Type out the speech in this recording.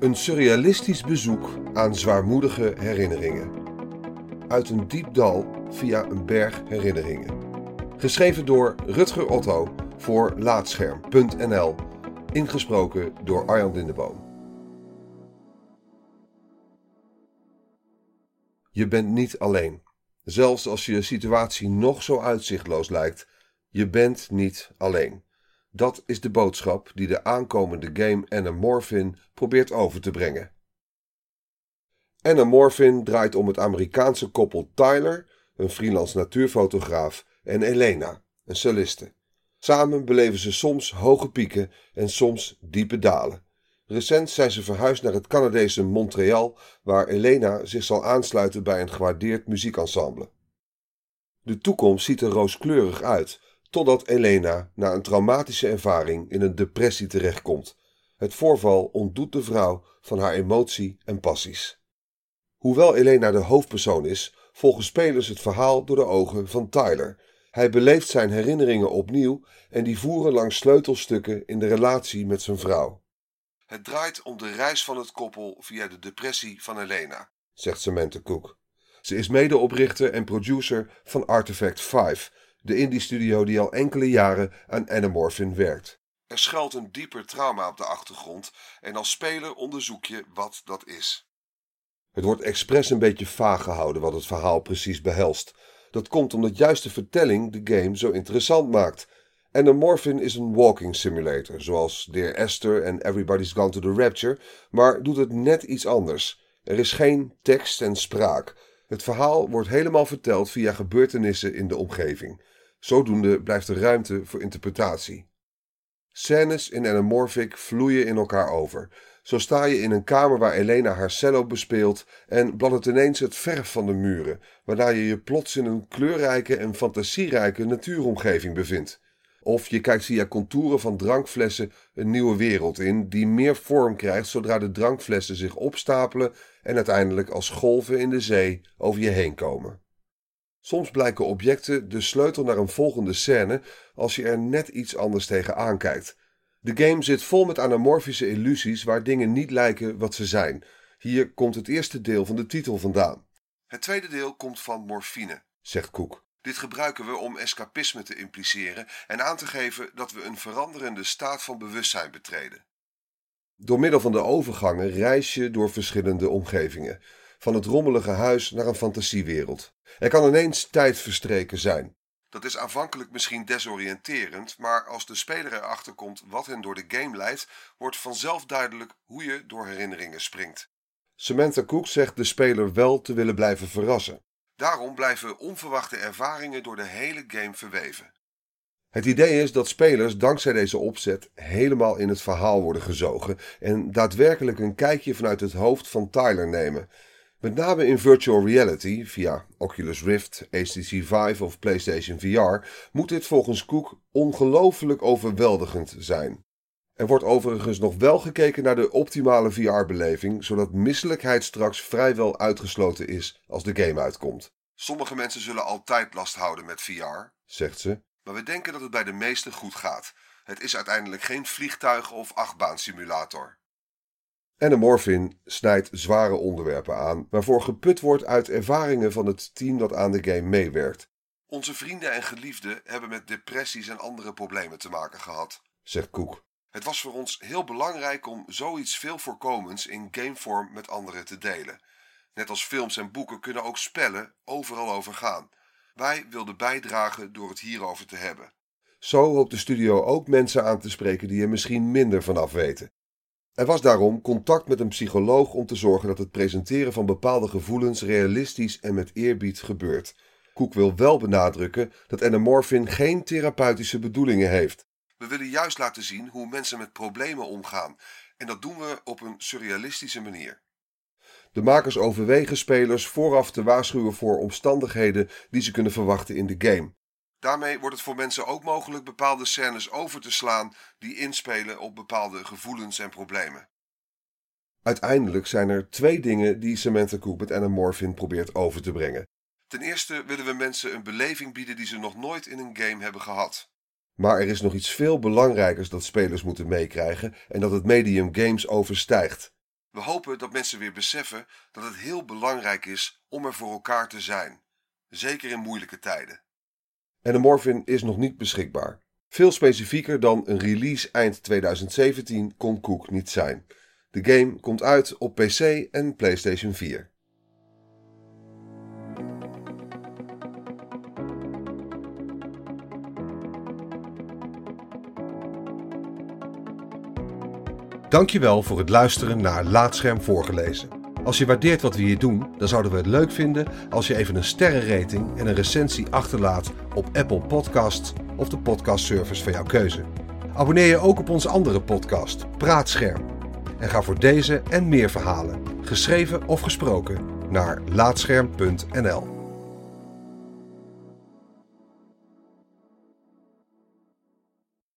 Een surrealistisch bezoek aan zwaarmoedige herinneringen. Uit een diep dal via een berg herinneringen. Geschreven door Rutger Otto voor Laatscherm.nl. Ingesproken door Arjan Lindeboom. Je bent niet alleen. Zelfs als je situatie nog zo uitzichtloos lijkt, je bent niet alleen. Dat is de boodschap die de aankomende game Anamorphin probeert over te brengen. Anamorphin draait om het Amerikaanse koppel Tyler, een freelance natuurfotograaf, en Elena, een celliste. Samen beleven ze soms hoge pieken en soms diepe dalen. Recent zijn ze verhuisd naar het Canadese Montreal, waar Elena zich zal aansluiten bij een gewaardeerd muziekensemble. De toekomst ziet er rooskleurig uit, totdat Elena na een traumatische ervaring in een depressie terechtkomt. Het voorval ontdoet de vrouw van haar emotie en passies. Hoewel Elena de hoofdpersoon is, volgen spelers het verhaal door de ogen van Tyler. Hij beleeft zijn herinneringen opnieuw en die voeren langs sleutelstukken in de relatie met zijn vrouw. Het draait om de reis van het koppel via de depressie van Elena, zegt Samantha Cook. Ze is medeoprichter en producer van Artifact 5, de indie-studio die al enkele jaren aan Anamorphin werkt. Er schuilt een dieper trauma op de achtergrond en als speler onderzoek je wat dat is. Het wordt expres een beetje vaag gehouden wat het verhaal precies behelst. Dat komt omdat juist de vertelling de game zo interessant maakt. Anamorphin is een walking simulator, zoals Dear Esther en Everybody's Gone to the Rapture, maar doet het net iets anders. Er is geen tekst en spraak. Het verhaal wordt helemaal verteld via gebeurtenissen in de omgeving. Zodoende blijft er ruimte voor interpretatie. Scènes in Anamorphic vloeien in elkaar over. Zo sta je in een kamer waar Elena haar cello bespeelt en bladdert ineens het verf van de muren, waarna je je plots in een kleurrijke en fantasierijke natuuromgeving bevindt. Of je kijkt via contouren van drankflessen een nieuwe wereld in, die meer vorm krijgt zodra de drankflessen zich opstapelen en uiteindelijk als golven in de zee over je heen komen. Soms blijken objecten de sleutel naar een volgende scène als je er net iets anders tegen aankijkt. De game zit vol met anamorfische illusies waar dingen niet lijken wat ze zijn. Hier komt het eerste deel van de titel vandaan. Het tweede deel komt van morfine, zegt Koek. Dit gebruiken we om escapisme te impliceren en aan te geven dat we een veranderende staat van bewustzijn betreden. Door middel van de overgangen reis je door verschillende omgevingen van het rommelige huis naar een fantasiewereld. Er kan ineens tijd verstreken zijn. Dat is aanvankelijk misschien desoriënterend, maar als de speler erachter komt wat hen door de game leidt, wordt vanzelf duidelijk hoe je door herinneringen springt. Samantha Cook zegt de speler wel te willen blijven verrassen. Daarom blijven onverwachte ervaringen door de hele game verweven. Het idee is dat spelers dankzij deze opzet helemaal in het verhaal worden gezogen en daadwerkelijk een kijkje vanuit het hoofd van Tyler nemen. Met name in virtual reality, via Oculus Rift, HTC Vive of PlayStation VR, moet dit volgens Cook ongelooflijk overweldigend zijn. Er wordt overigens nog wel gekeken naar de optimale VR-beleving, zodat misselijkheid straks vrijwel uitgesloten is als de game uitkomt. Sommige mensen zullen altijd last houden met VR, zegt ze, maar we denken dat het bij de meesten goed gaat. Het is uiteindelijk geen vliegtuig- of achtbaansimulator. Anamorphin snijdt zware onderwerpen aan, waarvoor geput wordt uit ervaringen van het team dat aan de game meewerkt. Onze vrienden en geliefden hebben met depressies en andere problemen te maken gehad, zegt Koek. Het was voor ons heel belangrijk om zoiets veel voorkomends in gamevorm met anderen te delen. Net als films en boeken kunnen ook spellen overal over gaan. Wij wilden bijdragen door het hierover te hebben. Zo hoopt de studio ook mensen aan te spreken die er misschien minder vanaf weten. Er was daarom contact met een psycholoog om te zorgen dat het presenteren van bepaalde gevoelens realistisch en met eerbied gebeurt. Koek wil wel benadrukken dat Anamorphin geen therapeutische bedoelingen heeft. We willen juist laten zien hoe mensen met problemen omgaan en dat doen we op een surrealistische manier. De makers overwegen spelers vooraf te waarschuwen voor omstandigheden die ze kunnen verwachten in de game. Daarmee wordt het voor mensen ook mogelijk bepaalde scènes over te slaan die inspelen op bepaalde gevoelens en problemen. Uiteindelijk zijn er twee dingen die Samantha Cook met Anamorphin probeert over te brengen. Ten eerste willen we mensen een beleving bieden die ze nog nooit in een game hebben gehad. Maar er is nog iets veel belangrijkers dat spelers moeten meekrijgen en dat het medium games overstijgt. We hopen dat mensen weer beseffen dat het heel belangrijk is om er voor elkaar te zijn, zeker in moeilijke tijden. En de Morphin is nog niet beschikbaar. Veel specifieker dan een release eind 2017 kon Cook niet zijn. De game komt uit op PC en PlayStation 4. Dankjewel voor het luisteren naar Laatscherm voorgelezen. Als je waardeert wat we hier doen, dan zouden we het leuk vinden als je even een sterrenrating en een recensie achterlaat op Apple Podcasts of de podcastservice van jouw keuze. Abonneer je ook op onze andere podcast, Praatscherm. En ga voor deze en meer verhalen, geschreven of gesproken, naar laatscherm.nl.